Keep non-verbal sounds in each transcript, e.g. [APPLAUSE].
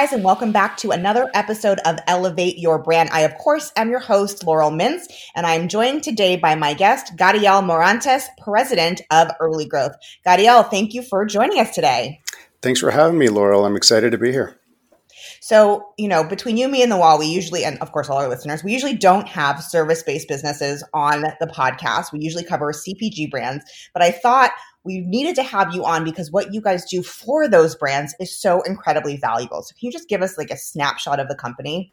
Guys, and welcome back to another episode of Elevate Your Brand. I, of course, am your host, Laurel Mintz, and I'm joined today by my guest, Gadiel Morantes, president of Early Growth. Gadiel, thank you for joining us today. Thanks for having me, Laurel. I'm excited to be here. So, you know, between you, me, and the wall, we usually, and of course, all our listeners, we usually don't have service based businesses on the podcast. We usually cover CPG brands, but I thought we needed to have you on because what you guys do for those brands is so incredibly valuable. So, can you just give us like a snapshot of the company?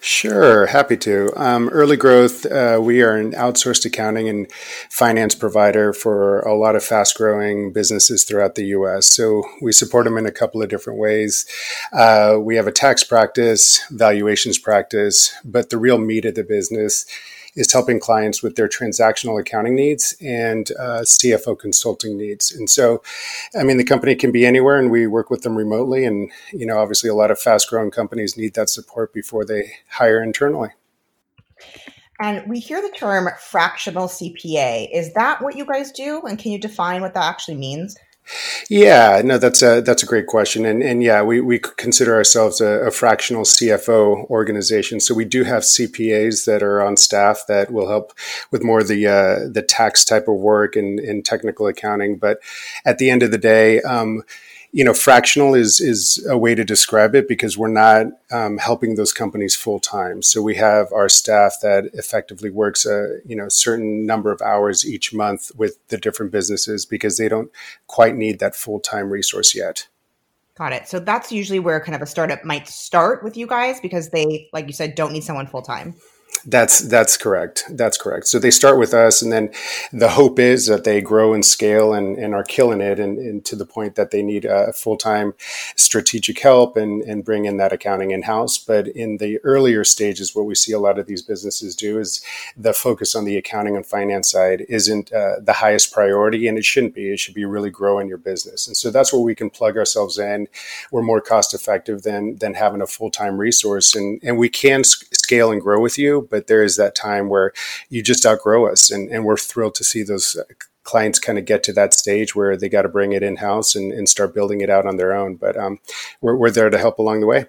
Sure, happy to. Um, early growth, uh, we are an outsourced accounting and finance provider for a lot of fast growing businesses throughout the US. So we support them in a couple of different ways. Uh, we have a tax practice, valuations practice, but the real meat of the business is helping clients with their transactional accounting needs and uh, CFO consulting needs. And so, I mean, the company can be anywhere, and we work with them remotely. And you know, obviously, a lot of fast-growing companies need that support before they hire internally. And we hear the term fractional CPA. Is that what you guys do? And can you define what that actually means? Yeah, no, that's a that's a great question, and and yeah, we we consider ourselves a, a, fractional CFO organization, so we do have CPAs that are on staff that will help with more the uh, the tax type of work and, and technical accounting. But at the end of the day, um, you know, fractional is is a way to describe it because we're not um, helping those companies full time. So we have our staff that effectively works a you know certain number of hours each month with the different businesses because they don't quite need that full time resource yet. Got it. So that's usually where kind of a startup might start with you guys because they, like you said, don't need someone full time. That's that's correct. That's correct. So they start with us, and then the hope is that they grow and scale and, and are killing it, and, and to the point that they need a full time strategic help and, and bring in that accounting in house. But in the earlier stages, what we see a lot of these businesses do is the focus on the accounting and finance side isn't uh, the highest priority, and it shouldn't be. It should be really growing your business, and so that's where we can plug ourselves in. We're more cost effective than than having a full time resource, and and we can scale and grow with you but there is that time where you just outgrow us, and, and we're thrilled to see those uh, clients kind of get to that stage where they got to bring it in house and, and, start building it out on their own. But um, we're, we're there to help along the way.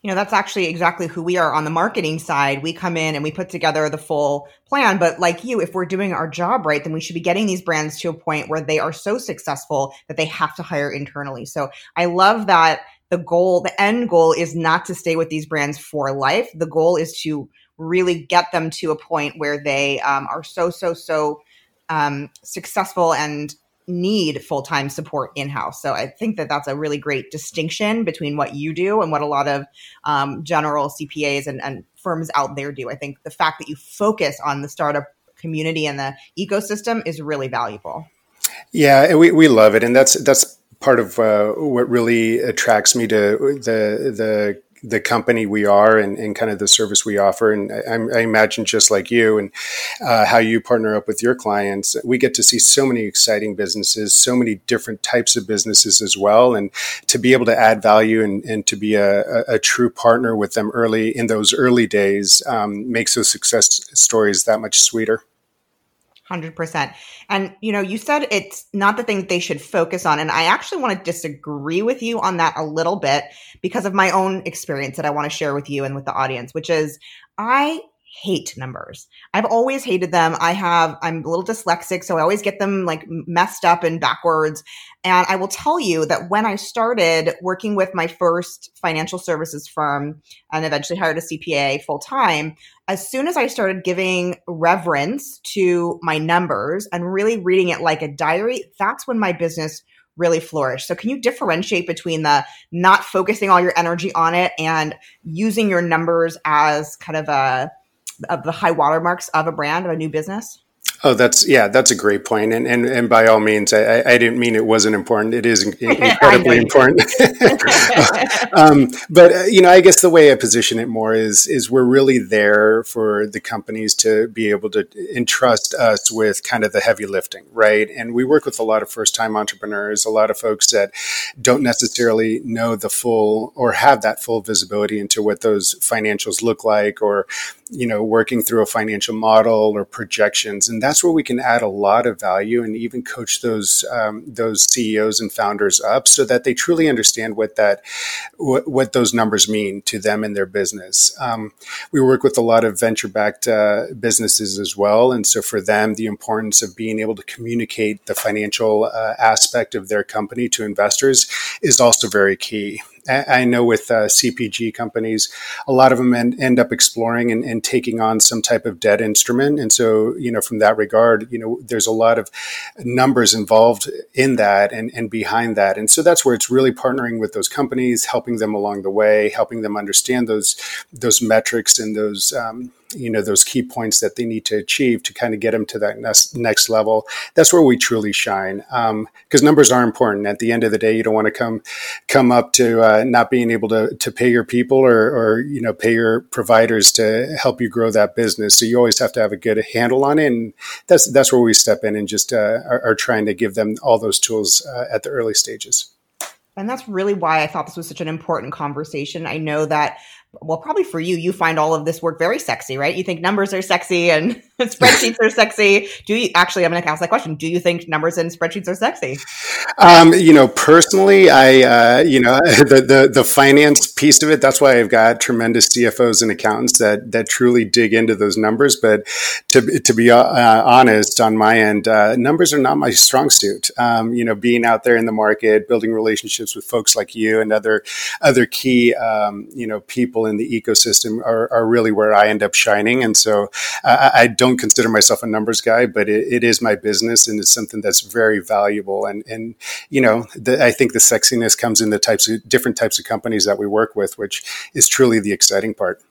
You know that's actually exactly who we are on the marketing side. We come in and we put together the full plan but like you if we're doing our job right then we should be getting these brands to a point where they are so successful that they have to hire internally. So i love that the goal the end goal is not to stay with these brands for life. The goal is to really get them to a point where they um, are so so so um, successful and need full-time support in-house. So i think that that's a really great distinction between what you do and what a lot of um, general cpas and, and firms out there do. I think the fact that you focus on the startup community and the ecosystem is really valuable. Yeah we, we love it and that's that's part of uh, what really attracts me to the the the company we are and, and, kind of the service we offer. And I, I imagine just like you and uh, how you partner up with your clients, we get to see so many exciting businesses, so many different types of businesses as well. And to be able to add value and, and to be a, a, a, true partner with them early in those early days um, makes those success stories that much sweeter. 100%. And, you know, you said it's not the thing that they should focus on. And I actually want to disagree with you on that a little bit because of my own experience that I want to share with you and with the audience, which is I hate numbers. I've always hated them. I have, I'm a little dyslexic, so I always get them like messed up and backwards. And I will tell you that when I started working with my first financial services firm and eventually hired a CPA full time, as soon as I started giving reverence to my numbers and really reading it like a diary, that's when my business really flourished. So, can you differentiate between the not focusing all your energy on it and using your numbers as kind of a of the high watermarks of a brand of a new business? Oh, that's yeah, that's a great point, and and, and by all means, I, I didn't mean it wasn't important. It is [LAUGHS] incredibly important. [LAUGHS] um, but uh, you know, I guess the way I position it more is is we're really there for the companies to be able to entrust us with kind of the heavy lifting, right? And we work with a lot of first time entrepreneurs, a lot of folks that don't necessarily know the full or have that full visibility into what those financials look like, or you know, working through a financial model or projections, and that that's where we can add a lot of value and even coach those um, those CEOs and founders up so that they truly understand what that what, what those numbers mean to them and their business. Um, we work with a lot of venture backed uh, businesses as well, and so for them, the importance of being able to communicate the financial uh, aspect of their company to investors is also very key. I know with uh, CPG companies, a lot of them end, end up exploring and, and, taking on some type of debt instrument. And so, you know, from that regard, you know, there's a lot of numbers involved in that and, and behind that. And so that's where it's really partnering with those companies, helping them along the way, helping them understand those those metrics and those um, you know those key points that they need to achieve to kind of get them to that next, next level that's where we truly shine. Because um, numbers are important. At the end of the day you don't want to come come up to uh, not being able to, to pay your people or, or you know pay your providers to help you grow that business. So you always have to have a good handle on it and that's that's where we step in and just uh, are, are, trying to give them all those tools uh, at the early stages. And that's really why I thought this was such an important conversation. I know that well, probably for you, you find all of this work very sexy, right? You think numbers are sexy and [LAUGHS] spreadsheets are sexy. Do you actually? I'm going to ask that question. Do you think numbers and spreadsheets are sexy? Um, you know, personally, I, uh, you know, [LAUGHS] the, the the finance piece of it. That's why I've got tremendous CFOs and accountants that that truly dig into those numbers. But to to be uh, honest, on my end, uh, numbers are not my strong suit. Um, you know, being out there in the market, building relationships with folks like you and other other key, um, you know, people in the ecosystem are, are really where I end up shining. And so uh, I don't consider myself a numbers guy, but it, it is my business and it's something that's very valuable. And, and you know, the, I think the sexiness comes in the types of different types of companies that we work with, which is truly the exciting part.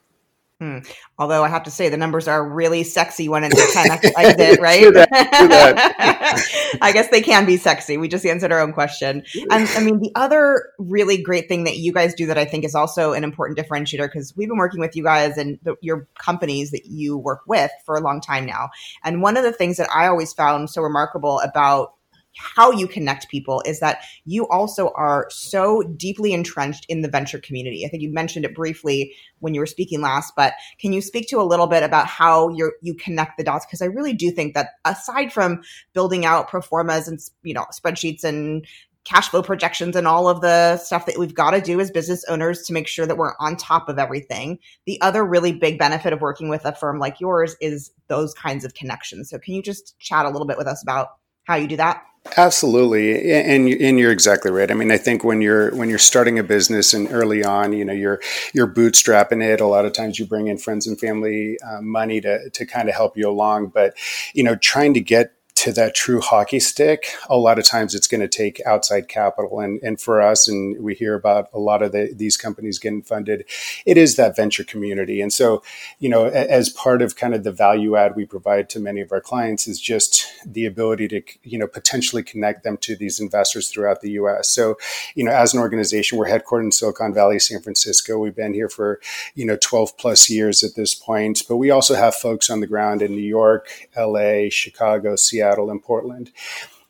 Hmm. Although I have to say the numbers are really sexy when it's a 10x exit, [LAUGHS] right? that, that. [LAUGHS] I guess they can be sexy. We just answered our own question. And I mean, the other really great thing that you guys do that I think is also an important differentiator because we've been working with you guys and the, your companies that you work with for a long time now. And one of the things that I always found so remarkable about how you connect people is that you also are so deeply entrenched in the venture community. I think you mentioned it briefly when you were speaking last, but can you speak to a little bit about how you you connect the dots? Because I really do think that aside from building out pro formas and you know spreadsheets and cash flow projections and all of the stuff that we've got to do as business owners to make sure that we're on top of everything. The other really big benefit of working with a firm like yours is those kinds of connections. So can you just chat a little bit with us about how you do that? Absolutely, and and you're exactly right. I mean, I think when you're when you're starting a business and early on, you know, you're you're bootstrapping it. A lot of times, you bring in friends and family uh, money to to kind of help you along. But you know, trying to get to that true hockey stick, a lot of times it's going to take outside capital. And, and for us, and we hear about a lot of the, these companies getting funded, it is that venture community. And so, you know, as part of kind of the value add we provide to many of our clients is just the ability to, you know, potentially connect them to these investors throughout the US. So, you know, as an organization, we're headquartered in Silicon Valley, San Francisco. We've been here for, you know, 12 plus years at this point, but we also have folks on the ground in New York, LA, Chicago, Seattle Seattle and Portland.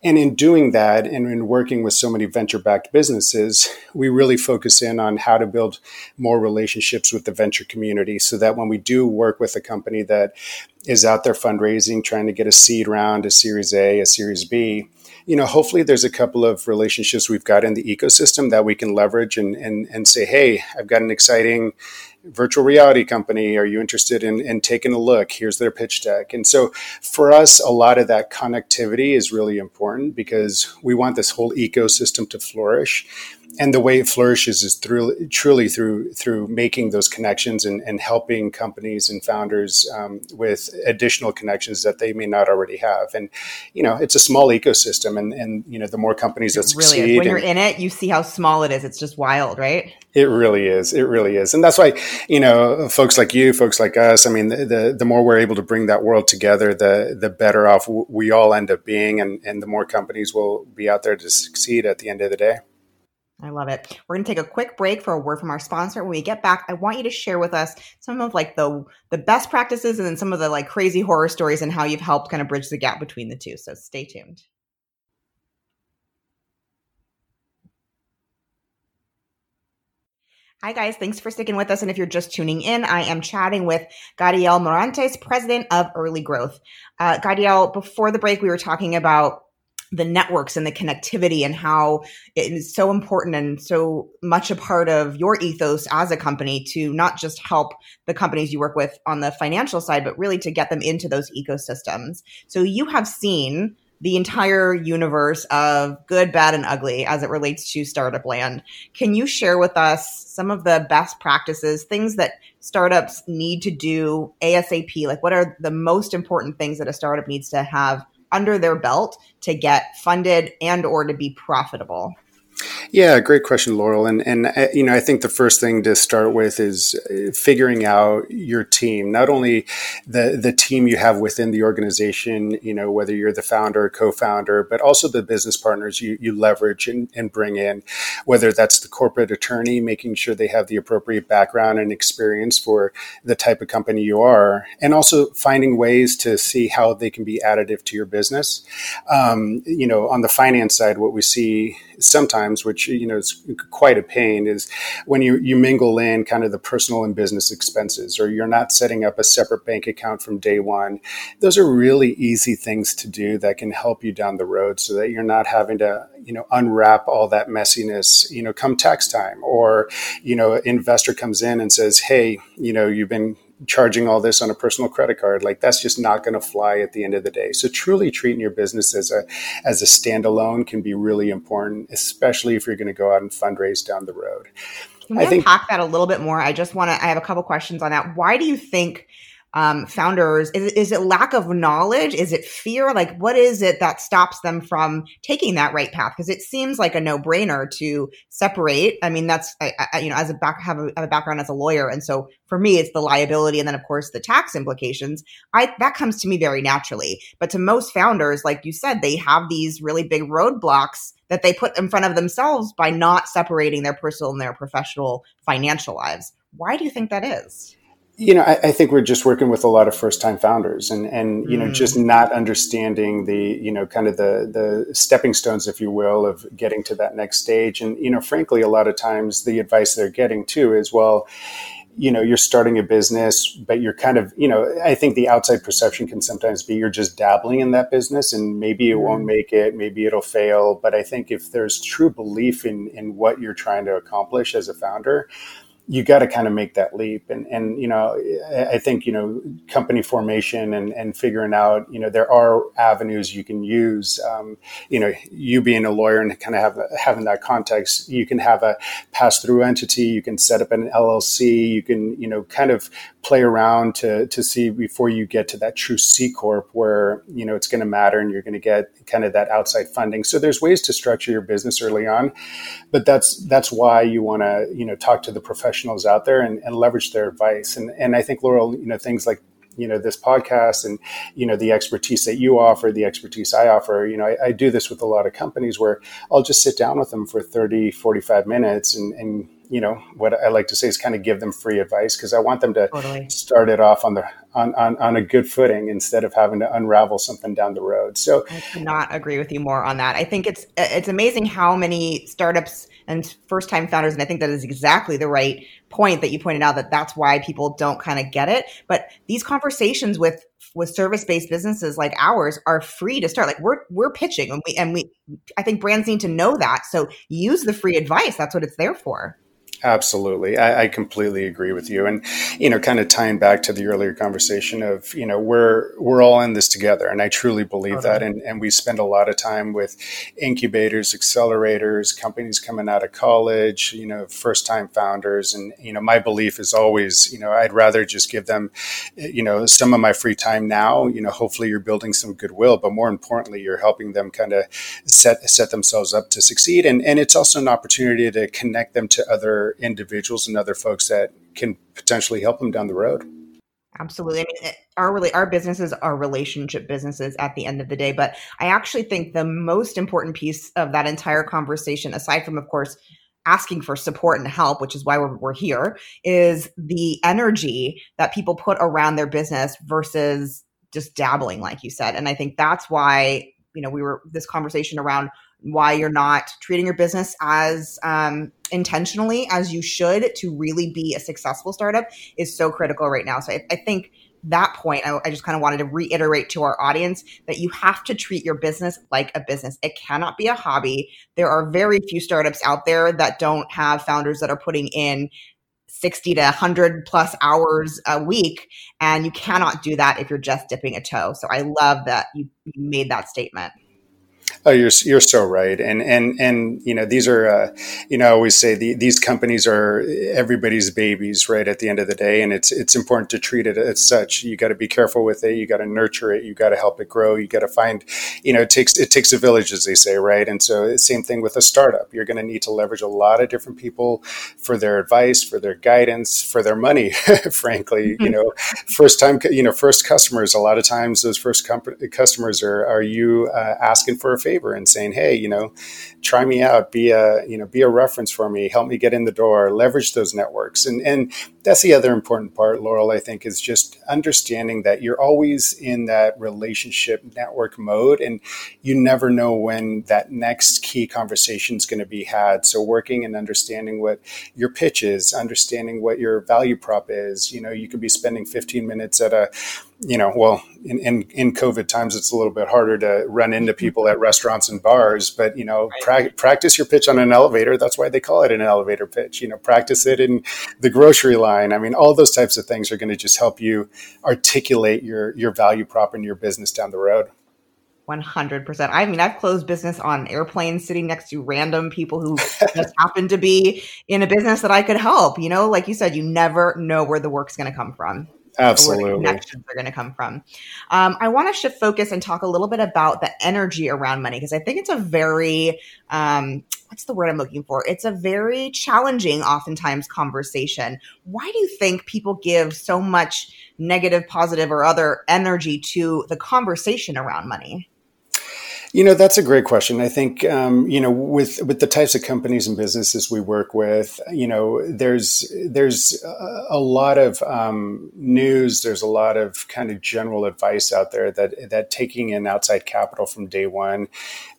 And in doing that and in working with so many venture backed businesses, we really focus in on how to build more relationships with the venture community so that when we do work with a company that is out there fundraising, trying to get a seed round, a series A, a series B, you know, hopefully there's a couple of relationships we've got in the ecosystem that we can leverage and, and, and say, hey, I've got an exciting virtual reality company. Are you interested in, in taking a look? Here's their pitch deck. And so for us, a lot of that connectivity is really important because we want this whole ecosystem to flourish and the way it flourishes is through truly through through making those connections and, and helping companies and founders um, with additional connections that they may not already have. And you know, it's a small ecosystem, and and you know, the more companies that succeed, really when and, you're in it, you see how small it is. It's just wild, right? It really is. It really is, and that's why you know, folks like you, folks like us. I mean, the the, the more we're able to bring that world together, the the better off we all end up being, and and the more companies will be out there to succeed at the end of the day. I love it. We're going to take a quick break for a word from our sponsor. When we get back, I want you to share with us some of like the the best practices and then some of the like crazy horror stories and how you've helped kind of bridge the gap between the two. So stay tuned. Hi, guys. Thanks for sticking with us. And if you're just tuning in, I am chatting with Gadiel Morantes, president of Early Growth. Uh, Gadiel, before the break, we were talking about the networks and the connectivity and how it is so important and so much a part of your ethos as a company to not just help the companies you work with on the financial side, but really to get them into those ecosystems. So you have seen the entire universe of good, bad, and ugly as it relates to startup land. Can you share with us some of the best practices, things that startups need to do ASAP? Like, what are the most important things that a startup needs to have under their belt to get funded and or to be profitable? Yeah, great question, Laurel. And and uh, you know, I think the first thing to start with is uh, figuring out your team. Not only the the team you have within the organization, you know, whether you're the founder or co-founder, but also the business partners you, you leverage and, and bring in, whether that's the corporate attorney, making sure they have the appropriate background and experience for the type of company you are, and also finding ways to see how they can be additive to your business. Um, you know, on the finance side, what we see sometimes, which you know is quite a pain, is when you you mingle in kind of the personal and business expenses, or you're not setting up a separate bank account from day one. Those are really easy things to do that can help you down the road, so that you're not having to you know unwrap all that messiness you know come tax time or you know investor comes in and says hey you know you've been charging all this on a personal credit card like that's just not going to fly at the end of the day. So truly treating your business as a as a standalone can be really important especially if you're going to go out and fundraise down the road. Can we I unpack think, that a little bit more? I just want to i have a couple questions on that. Why do you think um, founders? Is, is it lack of knowledge? Is it fear? Like, what is it that stops them from taking that right path? Because it seems like a no brainer to separate. I mean, that's I, I, you know, as a back have a, have a background as a lawyer, and so for me, it's the liability, and then of course the tax implications. I that comes to me very naturally. But to most founders, like you said, they have these really big roadblocks that they put in front of themselves by not separating their personal and their professional financial lives. Why do you think that is? You know, I, I, think we're just working with a lot of first time founders and, and, you know, mm. just not understanding the, you know, kind of the, the stepping stones, if you will, of getting to that next stage. And, you know, frankly, a lot of times the advice they're getting too is, well, you know, you're starting a business, but you're kind of, you know, I think the outside perception can sometimes be you're just dabbling in that business and maybe it mm. won't make it, maybe it'll fail. But I think if there's true belief in, in what you're trying to accomplish as a founder, you got to kind of make that leap. And, and, you know, I think, you know, company formation and, and figuring out, you know, there are avenues you can use. Um, you know, you being a lawyer and kind of have, having that context, you can have a pass through entity, you can set up an LLC, you can, you know, kind of play around to, to see before you get to that true C Corp where, you know, it's going to matter and you're going to get kind of that outside funding. So there's ways to structure your business early on, but that's, that's why you want to, you know, talk to the professionals out there and, and leverage their advice. And, and I think, Laurel, you know, things like you know this podcast and you know the expertise that you offer the expertise i offer you know I, I, do this with a lot of companies where i'll just sit down with them for 30 45 minutes and, and you know what i like to say is kind of give them free advice because i want them to totally. start it off on the on, on, on a good footing instead of having to unravel something down the road so i cannot agree with you more on that i think it's uh, it's amazing how many startups and first time founders. And I think that is exactly the right point that you pointed out that that's why people don't kind of get it. But these conversations with with service based businesses like ours are free to start. Like we're we're pitching and we and we I think brands need to know that. So use the free advice. That's what it's there for. Absolutely. I, I, completely agree with you. And, you know, kind of tying back to the earlier conversation of, you know, we're, we're all in this together. And I truly believe okay. that. And, and we spend a lot of time with incubators, accelerators, companies coming out of college, you know, first time founders. And, you know, my belief is always, you know, I'd rather just give them, you know, some of my free time now, you know, hopefully you're building some goodwill, but more importantly, you're helping them kind of set, set themselves up to succeed. And, and it's also an opportunity to connect them to individuals and other folks that can potentially help them down the road. Absolutely. I mean, our really our businesses are relationship businesses at the end of the day. But I actually think the most important piece of that entire conversation, aside from, of course, asking for support and help, which is why we're, we're here, is the energy that people put around their business versus just dabbling, like you said. And I think that's why you know we were this conversation around why you're not treating your business as um, intentionally as you should to really be a successful startup is so critical right now. So I, I think that point, I, I just kind of wanted to reiterate to our audience that you have to treat your business like a business. It cannot be a hobby. There are very few startups out there that don't have founders that are putting in 60 to 100 plus hours a week. And you cannot do that if you're just dipping a toe. So I love that you, you made that statement. Oh, you're you're so right, and and and you know these are uh, you know I always say the, these companies are everybody's babies, right? At the end of the day, and it's it's important to treat it as such. You got to be careful with it. You got to nurture it. You got to help it grow. You got to find, you know, it takes it takes a village, as they say, right? And so same thing with a startup. You're going to need to leverage a lot of different people for their advice, for their guidance, for their money. [LAUGHS] frankly, mm-hmm. you know, first time, you know, first customers. A lot of times, those first customers are are you uh, asking for a favor and saying, "Hey, you know, try me out, be a you know, be a reference for me, help me get in the door, leverage those networks." And and that's the other important part, Laurel. I think is just understanding that you're always in that relationship network mode, and you never know when that next key conversation is going to be had. So working and understanding what your pitch is, understanding what your value prop is. You know, you could be spending 15 minutes at a you know, well, in, in, in, COVID times, it's a little bit harder to run into people at restaurants and bars, but, you know, pra- practice your pitch on an elevator. That's why they call it an elevator pitch. You know, practice it in the grocery line. I mean, all those types of things are going to just help you articulate your, your value prop in your business down the road. 100%. I mean, I've closed business on airplanes sitting next to random people who [LAUGHS] just happen to be in a business that I could help. You know, like you said, you never know where the work's going to come from. Absolutely. Where the connections are going to come from. Um, I want to shift focus and talk a little bit about the energy around money because I think it's a very, um, what's the word I'm looking for? It's a very challenging, oftentimes, conversation. Why do you think people give so much negative, positive, or other energy to the conversation around money? You know, that's a great question. I think, um, you know, with, with the types of companies and businesses we work with, you know, there's, there's a lot of um, news. There's a lot of kind of general advice out there that, that taking in outside capital from day one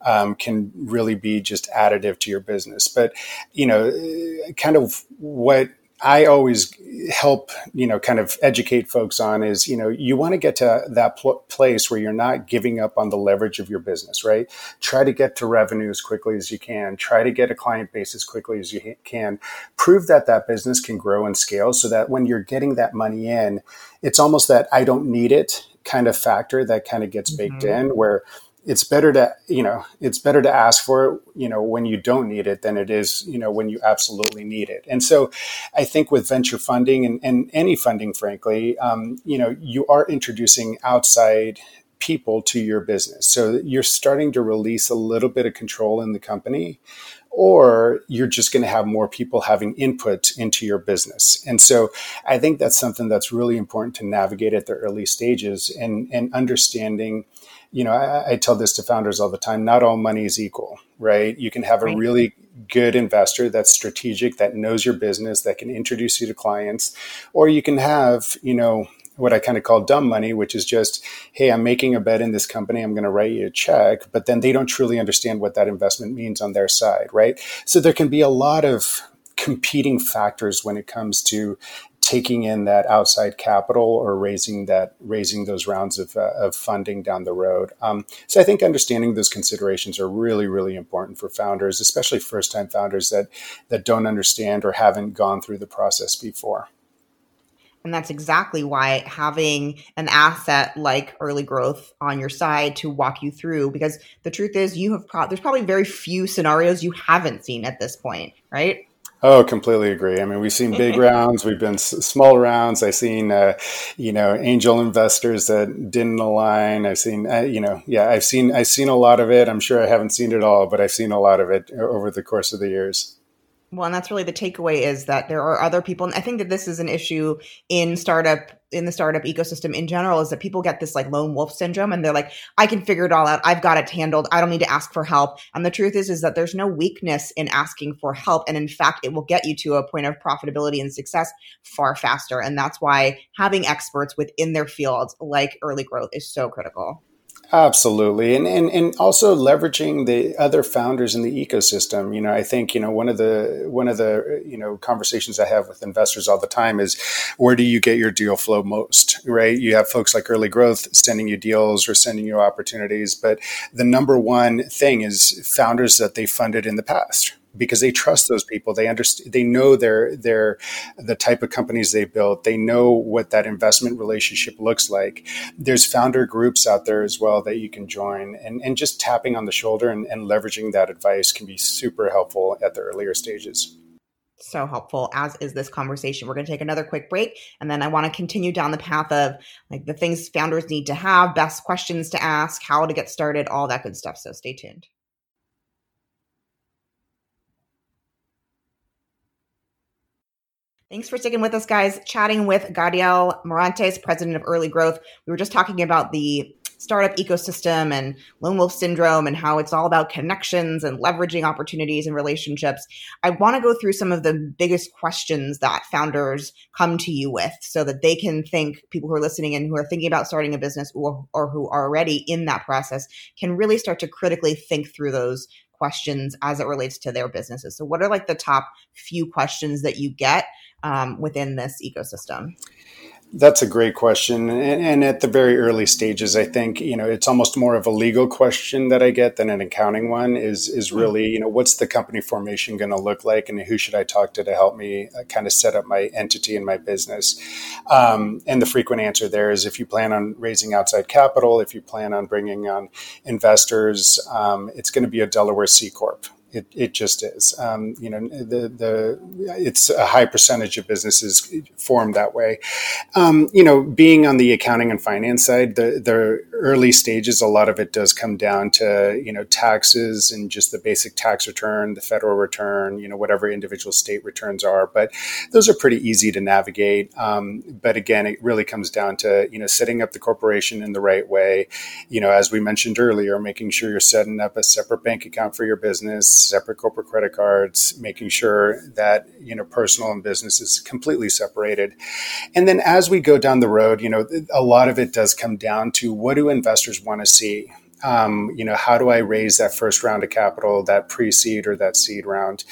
um, can really be just additive to your business. But, you know, kind of what I always help, you know, kind of educate folks on is, you know, you want to get to that pl- place where you're not giving up on the leverage of your business, right? Try to get to revenue as quickly as you can. Try to get a client base as quickly as you can. Prove that that business can grow and scale so that when you're getting that money in, it's almost that I don't need it kind of factor that kind of gets baked mm-hmm. in where it's better to you know it's better to ask for it you know when you don't need it than it is you know when you absolutely need it and so i think with venture funding and, and any funding frankly um, you know you are introducing outside people to your business so you're starting to release a little bit of control in the company or you're just going to have more people having input into your business. And so I think that's something that's really important to navigate at the early stages and, and understanding you know, I, I, tell this to founders all the time not all money is equal, right? You can have a really good investor that's strategic, that knows your business, that can introduce you to clients, or you can have, you know, what I kind of call dumb money, which is just, hey, I'm making a bet in this company, I'm going to write you a check, but then they don't truly understand what that investment means on their side, right? So there can be a lot of competing factors when it comes to taking in that outside capital or raising that raising those rounds of, uh, of funding down the road. Um, so I think understanding those considerations are really really important for founders, especially first time founders that that don't understand or haven't gone through the process before. And that's exactly why having an asset like early growth on your side to walk you through, because the truth is, you have pro- there's probably very few scenarios you haven't seen at this point, right? Oh, completely agree. I mean, we've seen big [LAUGHS] rounds, we've been s- small rounds. I've seen, uh, you know, angel investors that didn't align. I've seen, uh, you know, yeah, I've seen, I've seen a lot of it. I'm sure I haven't seen it all, but I've seen a lot of it over the course of the years. Well, and that's really the takeaway is that there are other people, and I think that this is an issue in startup in the startup ecosystem in general is that people get this like lone wolf syndrome and they're like i can figure it all out. I've got it handled. I don't need to ask for help. And the truth is is that there's no weakness in asking for help. And in fact it will get you to a point of profitability and success far faster. And that's why having experts within their fields like early growth is so critical Absolutely, and, and and also leveraging the other founders in the ecosystem. You know, I think you know one of the one of the you know conversations I have with investors all the time is where do you get your deal flow most? Right, you have folks like Early Growth sending you deals or sending you opportunities, but the number one thing is founders that they funded in the past because they trust those people. They understand. They know their their the type of companies they built. They know what that investment relationship looks like. There's founder groups out there as well that you can join, and and just tapping on the shoulder and, and leveraging that advice can be super helpful at the earlier stages so helpful as is this conversation we're going to take another quick break and then i want to continue down the path of like the things founders need to have best questions to ask how to get started all that good stuff so stay tuned Thanks for sticking with us, guys. Chatting with Gadiel Morantes, president of Early Growth. We were just talking about the startup ecosystem and lone wolf syndrome and how it's all about connections and leveraging opportunities and relationships. I want to go through some of the biggest questions that founders come to you with so that they can think, people who are listening and who are thinking about starting a business or, or who are already in that process can really start to critically think through those questions as it relates to their businesses. So, what are like the top few questions that you get um, within this ecosystem? That's a great question. And, at the very early stages, I think, you know, it's almost more of a legal question that I get than an accounting one is, is hmm. really, you know, what's the company formation going to look like and who should I talk to to help me uh, kind of set up my entity and my business? Um, and the frequent answer there is if you plan on raising outside capital, if you plan on bringing on investors, um, it's going to be a Delaware C Corp. It, it just is. Um, you know, the the it's a high percentage of businesses formed that way. Um, you know, being on the accounting and finance side, the the early stages, a lot of it does come down to you know taxes and just the basic tax return, the federal return, you know, whatever individual state returns are. But those are pretty easy to navigate. Um, but again, it really comes down to you know setting up the corporation in the right way. You know, as we mentioned earlier, making sure you're setting up a separate bank account for your business separate corporate credit cards, making sure that you know personal and business is completely separated. And then as we go down the road, you know, a lot of it does come down to what do investors want to see? Um, you know, how do I raise that first round of capital, that pre-seed or that seed round?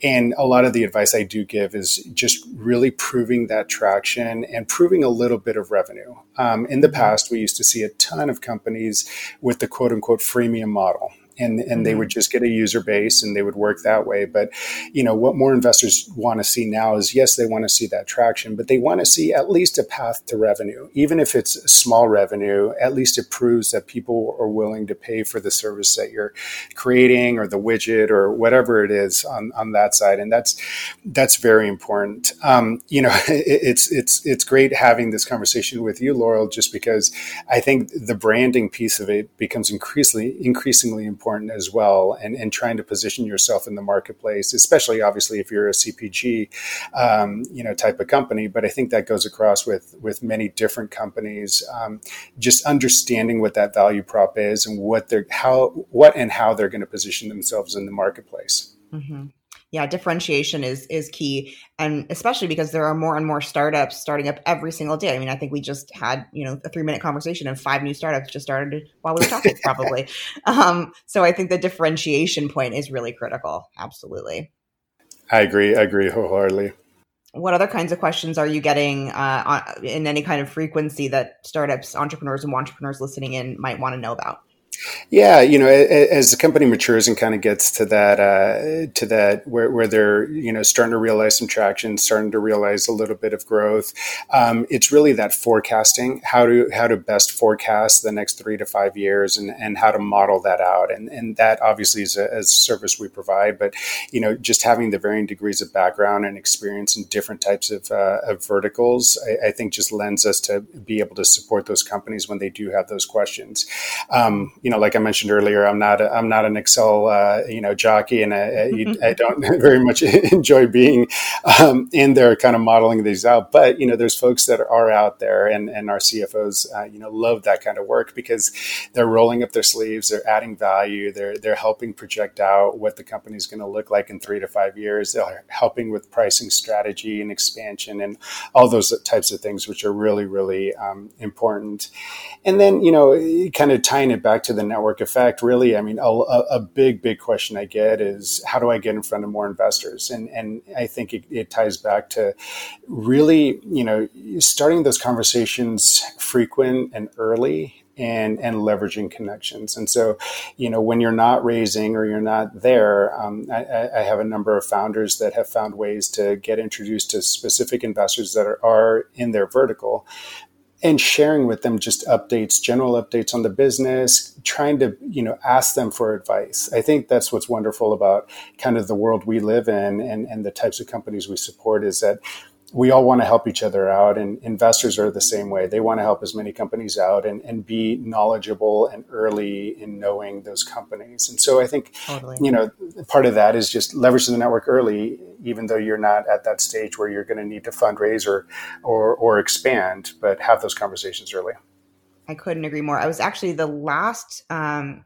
And a lot of the advice I do give is just really proving that traction and proving a little bit of revenue. Um, in the past, we used to see a ton of companies with the quote unquote freemium model and and mm-hmm. they would just get a user base and they would work that way. But you know what more investors want to see now is yes they want to see that traction but they want to see at least a path to revenue. Even if it's small revenue at least it proves that people are willing to pay for the service that you're creating or the widget or whatever it is on, on that side and that's that's very important. Um, you know [LAUGHS] it, it's it's it's great having this conversation with you laurel just because i think the branding piece of it becomes increasingly increasingly important important as well, and, and trying to position yourself in the marketplace, especially obviously if you're a CPG, um, you know, type of company. But I think that goes across with with many different companies. Um, just understanding what that value prop is and what they're how what and how they're going to position themselves in the marketplace. Mm-hmm yeah differentiation is is key and especially because there are more and more startups starting up every single day. I mean i think we just had you know a three minute conversation and five new startups just started while we were talking [LAUGHS] probably. Um, so i think the differentiation point is really critical absolutely. I agree i agree wholeheartedly. What other kinds of questions are you getting uh, in any kind of frequency that startups entrepreneurs and entrepreneurs listening in might want to know about yeah, you know, as the company matures and kind of gets to that, uh, to that where, where they're, you know, starting to realize some traction, starting to realize a little bit of growth, um, it's really that forecasting, how to how to best forecast the next three to five years, and, and how to model that out, and and that obviously is a, a service we provide, but you know, just having the varying degrees of background and experience in different types of, uh, of verticals, I, I, think just lends us to be able to support those companies when they do have those questions. Um, you know, like I mentioned earlier, I'm not a, I'm not an Excel uh, you know jockey, and I, I, don't [LAUGHS] very much [LAUGHS] enjoy being um, in there, kind of modeling these out. But you know, there's folks that are out there, and and our CFOs, uh, you know, love that kind of work because they're rolling up their sleeves, they're adding value, they're they're helping project out what the company's going to look like in three to five years. They're helping with pricing strategy and expansion and all those types of things, which are really really um, important. And then you know, kind of tying it back to the network effect. Really, I mean, a, a big big question I get is how do I get in front of more investors? And and I think it, it ties back to really you know starting those conversations frequent and early and and leveraging connections. And so, you know, when you're not raising or you're not there, um, I, I, have a number of founders that have found ways to get introduced to specific investors that are, are in their vertical. And sharing with them just updates, general updates on the business, trying to, you know, ask them for advice. I think that's what's wonderful about kind of the world we live in and, and the types of companies we support is that we all want to help each other out and investors are the same way. They want to help as many companies out and, and be knowledgeable and early in knowing those companies. And so i think totally. you know part of that is just leveraging the network early even though you're not at that stage where you're going to need to fundraise or, or, or expand but have those conversations early. I couldn't agree more. I was actually the last um,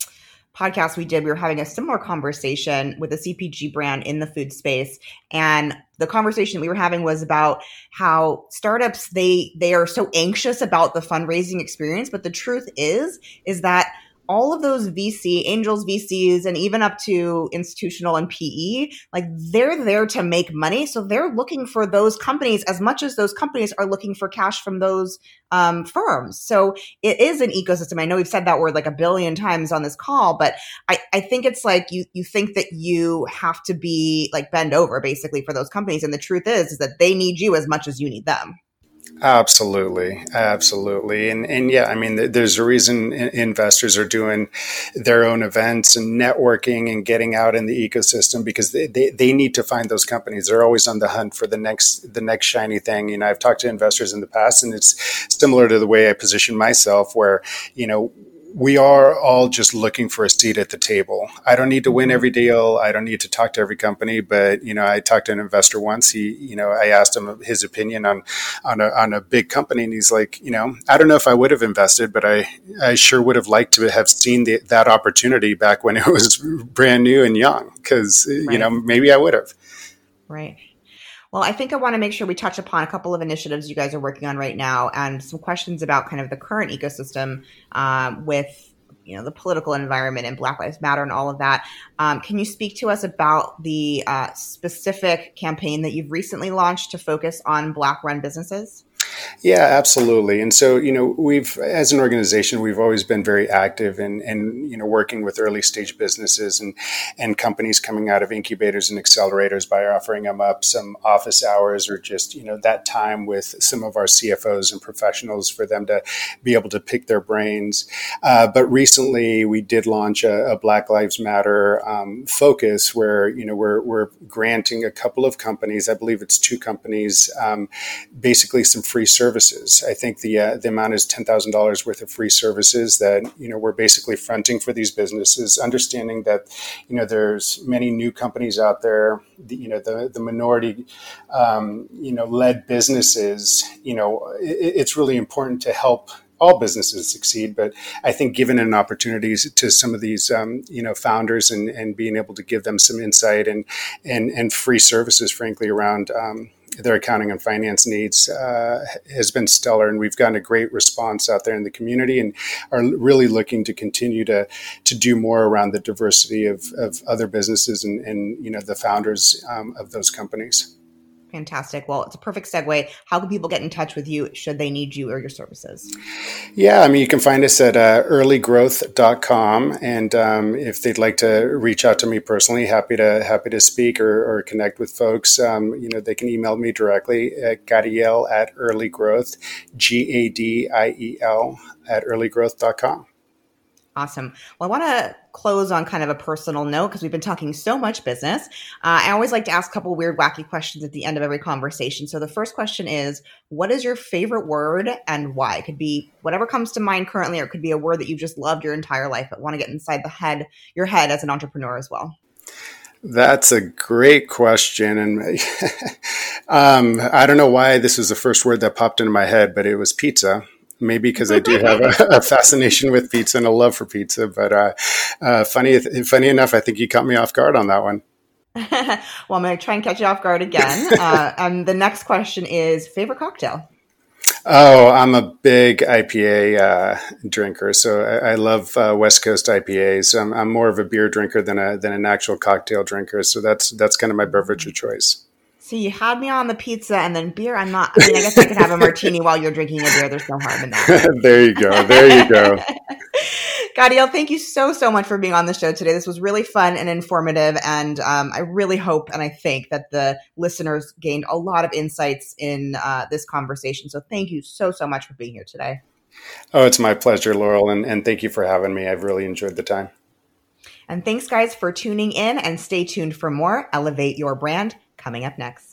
podcast we did, we were having a similar conversation with a CPG brand in the food space. And the conversation we were having was about how startups, they, they are so anxious about the fundraising experience. But the truth is, is that all of those VC, angels, VCs, and even up to institutional and PE, like they're there to make money. So they're looking for those companies as much as those companies are looking for cash from those um, firms. So it is an ecosystem. I know we've said that word like a billion times on this call, but I, I think it's like you you think that you have to be like bend over basically for those companies. And the truth is, is that they need you as much as you need them. Absolutely, absolutely, and and yeah, I mean, there's a reason investors are doing their own events and networking and getting out in the ecosystem because they, they, they need to find those companies. They're always on the hunt for the next the next shiny thing. You know, I've talked to investors in the past, and it's similar to the way I position myself, where you know we are all just looking for a seat at the table. I don't need to win every deal. I don't need to talk to every company, but you know, I talked to an investor once. He, you know, I asked him his opinion on on a on a big company, and he's like, you know, I don't know if I would have invested, but I I sure would have liked to have seen the, that opportunity back when it was [LAUGHS] brand new and young, because right. you know maybe I would have. Right. Well, I think I want to make sure we touch upon a couple of initiatives you guys are working on right now and some questions about kind of the current ecosystem um, with you know the political environment and Black Lives Matter and all of that. Um, can you speak to us about the uh, specific campaign that you've recently launched to focus on Black-run businesses? Yeah, absolutely. And so, you know, we've, as an organization, we've always been very active in, in you know, working with early stage businesses and, and companies coming out of incubators and accelerators by offering them up some office hours or just, you know, that time with some of our CFOs and professionals for them to be able to pick their brains. Uh, but recently we did launch a, a Black Lives Matter um, focus where, you know, we're, we're granting a couple of companies, I believe it's two companies, um, basically some free services. I think the uh, the amount is ten thousand dollars worth of free services that you know we're basically fronting for these businesses, understanding that you know there's many new companies out there. The, you know the the minority um, you know led businesses. You know it, it's really important to help all businesses succeed, but I think given an opportunity to some of these, um, you know, founders and, and being able to give them some insight and and and free services, frankly, around um, their accounting and finance needs uh, has been stellar, and we've gotten a great response out there in the community, and are really looking to continue to to do more around the diversity of, of other businesses and, and you know the founders um, of those companies. Fantastic. Well, it's a perfect segue. How can people get in touch with you should they need you or your services? Yeah, I mean, you can find us at uh, earlygrowth.com. And um, if they'd like to reach out to me personally, happy to happy to speak or, or connect with folks. Um, you know, they can email me directly at gadiel at earlygrowth, G A D I E L, at earlygrowth.com. Awesome. Well, I want to close on kind of a personal note because we've been talking so much business. Uh, I always like to ask a couple weird, wacky questions at the end of every conversation. So the first question is, what is your favorite word and why? It could be whatever comes to mind currently, or it could be a word that you've just loved your entire life, but want to get inside the head, your head as an entrepreneur as well. That's a great question. And [LAUGHS] um, I don't know why this was the first word that popped into my head, but it was pizza. Maybe because I do have a, a, fascination with pizza and a love for pizza. But uh, uh, funny, funny enough, I think you caught me off guard on that one. [LAUGHS] well, I'm going to try and catch you off guard again. [LAUGHS] Uh, and the next question is favorite cocktail? Oh, I'm a big IPA uh, drinker, so I, I love uh, West Coast IPAs. I'm, I'm, more of a beer drinker than a than an actual cocktail drinker, so that's that's kind of my beverage of choice. So you had me on the pizza and then beer. I'm not. I mean, I guess I could have a martini while you're drinking a beer. There's no harm in that. [LAUGHS] there you go. There you go. [LAUGHS] Gadiel, thank you so, so much for being on the show today. This was really fun and informative. And um, I really hope and I think that the listeners gained a lot of insights in uh, this conversation. So thank you so, so much for being here today. Oh, it's my pleasure, Laurel. And, and thank you for having me. I've really enjoyed the time. And thanks, guys, for tuning in and stay tuned for more Elevate Your Brand coming up next.